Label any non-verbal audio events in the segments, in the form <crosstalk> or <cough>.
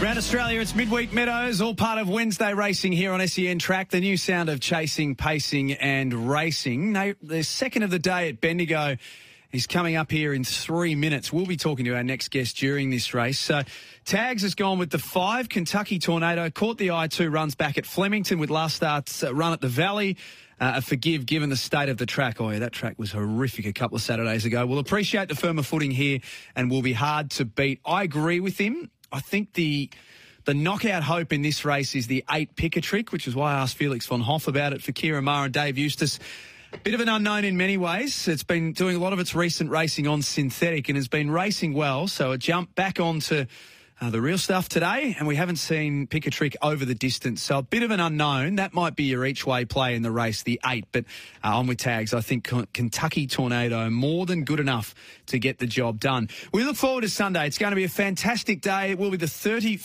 Around Australia, it's Midweek Meadows, all part of Wednesday racing here on SEN Track, the new sound of chasing, pacing, and racing. The second of the day at Bendigo is coming up here in three minutes. We'll be talking to our next guest during this race. So, Tags has gone with the five. Kentucky Tornado caught the eye two runs back at Flemington with last start's run at the Valley. Uh, a forgive given the state of the track. Oh, yeah, that track was horrific a couple of Saturdays ago. We'll appreciate the firmer footing here and will be hard to beat. I agree with him. I think the the knockout hope in this race is the eight picker trick, which is why I asked Felix von Hoff about it for Kira Mara and Dave Eustace. Bit of an unknown in many ways. It's been doing a lot of its recent racing on synthetic and has been racing well. So a jump back onto uh, the real stuff today, and we haven't seen pick a trick over the distance. So a bit of an unknown. That might be your each way play in the race, the eight. But uh, on with tags, I think Kentucky Tornado more than good enough to get the job done. We look forward to Sunday. It's going to be a fantastic day. It will be the 31st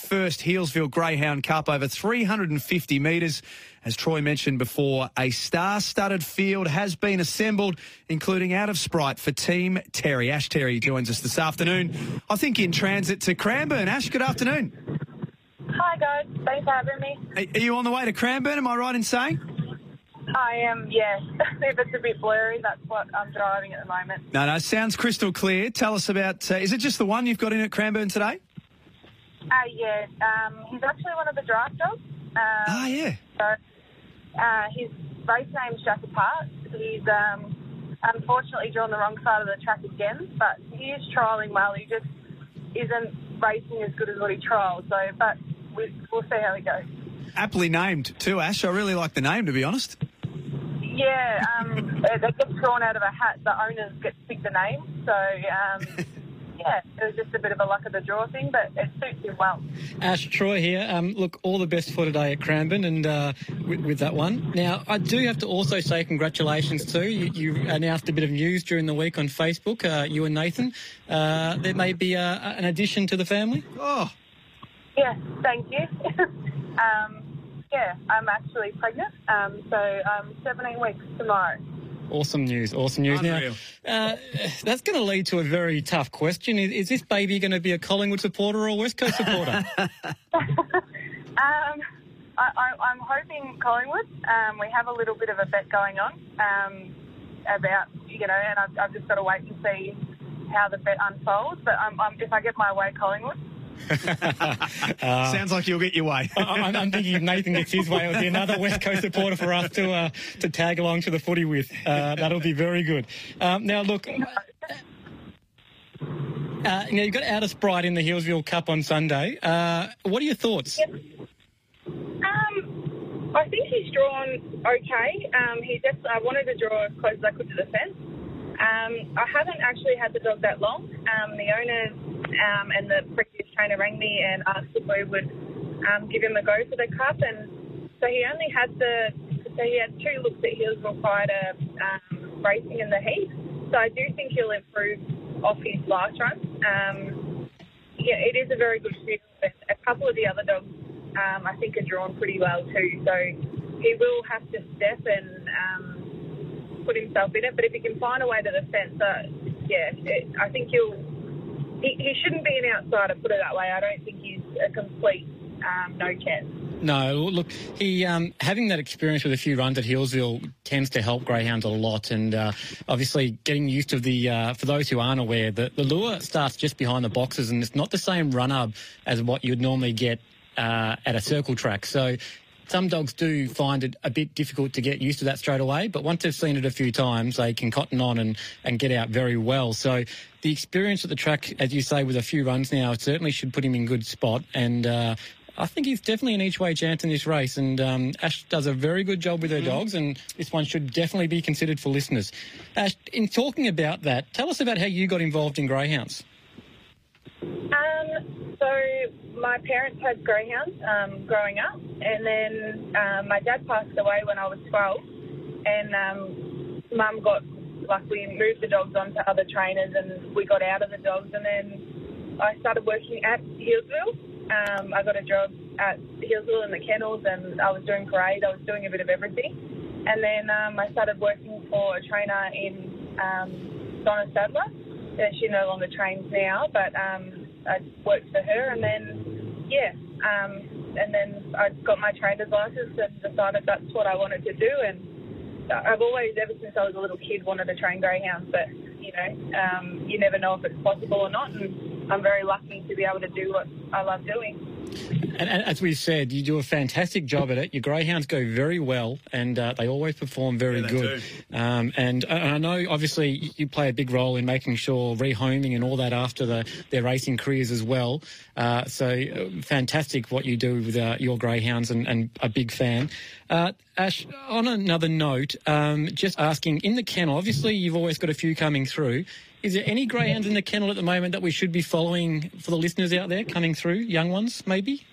Healesville Greyhound Cup over 350 metres. As Troy mentioned before, a star-studded field has been assembled, including out of Sprite for Team Terry. Ash Terry joins us this afternoon. I think in transit to Cranbourne. Ash, good afternoon. Hi guys, thanks for having me. Are you on the way to Cranbourne? Am I right in saying? I am, yes. <laughs> if it's a bit blurry, that's what I'm driving at the moment. No, no, sounds crystal clear. Tell us about. Uh, is it just the one you've got in at Cranbourne today? Uh, yeah, um, he's actually one of the draft dogs. Um, ah, yeah. So uh, his race name's Jack Apart. He's um, unfortunately drawn the wrong side of the track again, but he is trialling well. He just isn't racing as good as what he trialled. So, but we, we'll see how he goes. Aptly named too, Ash. I really like the name, to be honest. Yeah, um, <laughs> they get drawn out of a hat. The owners get to pick the name. So, um, <laughs> yeah, it was just a bit of a luck of the draw thing, but it suits him well. Ash Troy here. Um, look, all the best for today at Cranbourne and uh, with, with, that one. Now, I do have to also say congratulations too. You, you announced a bit of news during the week on Facebook. Uh, you and Nathan. Uh, there may be uh, an addition to the family. Oh. Yeah, thank you. <laughs> um, yeah, I'm actually pregnant. Um, so I'm 17 weeks tomorrow. Awesome news. Awesome news. Unreal. Now, uh, that's going to lead to a very tough question. Is, is, this baby going to be a Collingwood supporter or a West Coast supporter? <laughs> <laughs> um, I, am hoping Collingwood. Um, we have a little bit of a bet going on um, about, you know, and I've, I've, just got to wait and see how the bet unfolds. But if I get my way, Collingwood uh, <laughs> Sounds like you'll get your way. I, am thinking if Nathan gets his way, it'll be another West Coast supporter for us to uh, to tag along to the footy with. Uh, that'll be very good. Um, now, look. Uh, now you've got Out of Sprite in the Healesville Cup on Sunday. Uh, what are your thoughts? Yep. Um, I think he's drawn okay. Um, he just I wanted to draw as close as I could to the fence. Um, I haven't actually had the dog that long. Um, the owners um, and the previous trainer rang me and asked if we would um, give him a go for the cup. And so he only had the, so he had two looks at Healesville prior to um, racing in the heat. So I do think he'll improve off his last run. Um, yeah, it is a very good field. A couple of the other dogs, um, I think, are drawn pretty well too. So he will have to step and um, put himself in it. But if he can find a way to the fence, uh, yeah, it, I think he'll he, he shouldn't be an outsider, put it that way. I don't think he's a complete um, no chance. No, look, he um, having that experience with a few runs at Healesville tends to help greyhounds a lot, and uh, obviously getting used to the. Uh, for those who aren't aware, the, the lure starts just behind the boxes, and it's not the same run up as what you'd normally get uh, at a circle track. So some dogs do find it a bit difficult to get used to that straight away, but once they've seen it a few times, they can cotton on and, and get out very well. So the experience at the track, as you say, with a few runs now, certainly should put him in good spot. And uh, I think he's definitely an each way chance in this race. And um, Ash does a very good job with her mm-hmm. dogs, and this one should definitely be considered for listeners. Ash, in talking about that, tell us about how you got involved in greyhounds. Um, so my parents had greyhounds um, growing up, and then um, my dad passed away when I was 12, and um, mum got like we moved the dogs on to other trainers, and we got out of the dogs, and then I started working at Healesville. Um, I got a job at Healesville in the kennels, and I was doing parade. I was doing a bit of everything, and then um, I started working for a trainer in um, Donna Sadler. She no longer trains now, but um, I worked for her, and then yeah, um, and then I got my trainer's license and decided that's what I wanted to do. And I've always, ever since I was a little kid, wanted to train greyhounds, but you know, um, you never know if it's possible or not. And I'm very lucky to be able to do what I love doing. And, and, as we said, you do a fantastic job at it. Your greyhounds go very well, and uh, they always perform very Yeah, good. Um, and, and I know, obviously, you play a big role in making sure rehoming and all that after the, their racing careers as well. Uh, so uh, fantastic what you do with uh, your greyhounds, and, and a big fan. Ash, on another note, um, just asking in the kennel. Obviously, you've always got a few coming through. Is there any greyhounds in the kennel at the moment that we should be following for the listeners out there coming through? Young ones, maybe.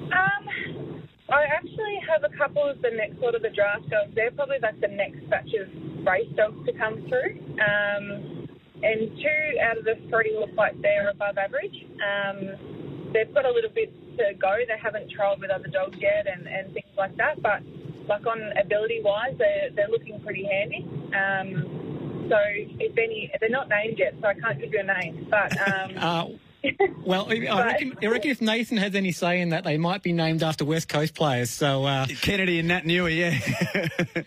Um, I actually have a couple of the next sort of the draft dogs. They're probably like the next batch of race dogs to come through. Um, and two out of the three look like they're above average. Um, they've got a little bit to go. They haven't trialled with other dogs yet and, and things like that. But like on ability wise, they're, they're looking pretty handy. Um, so if any, they're not named yet, so I can't give you a name. But um, <laughs> Uh, well, I reckon, I reckon if Nathan has any say in that, they might be named after West Coast players. So, uh, Kennedy and Naitanui, yeah. <laughs>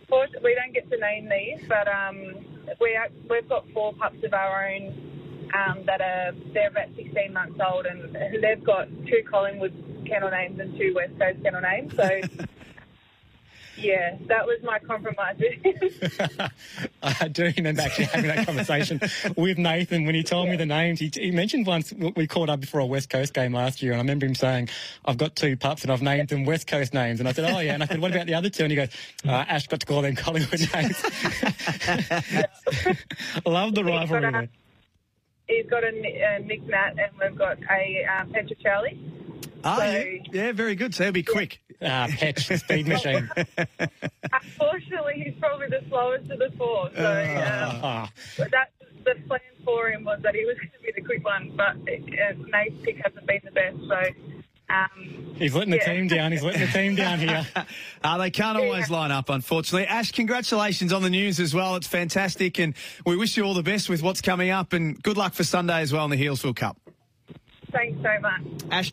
Unfortunately, we don't get to name these, but um, we are, we've got four pups of our own um, that are they're about 16 months old, and they've got two Collingwood kennel names and two West Coast kennel names. So, <laughs> yeah, that was my compromise. <laughs> I do remember actually having that conversation with Nathan when he told me the names. He, he mentioned once we caught up before a West Coast game last year, and I remember him saying, "I've got two pups and I've named them West Coast names." And I said, "Oh yeah." And I said, "What about the other two? And he goes, uh, "Ash got to call them Collingwood names." <laughs> Love the rivalry. there. He's got a, a Nick Nat, and we've got a um, Petra Charlie. Ah, So- yeah. yeah, very good. So he'll be quick. Ah, Petch, the speed <laughs> machine. Unfortunately, he's probably the slowest of the four. So. Um, But that the plan for him was that he was going to be the quick one, but uh, Nate's pick hasn't been the best. So, um, he's letting the Yeah. team down. He's letting the team down here. Uh, <laughs> they can't always line up, unfortunately. Ash, congratulations on the news as well. It's fantastic, and we wish you all the best with what's coming up, and good luck for Sunday as well in the Healesville Cup. thanks so much. Ash.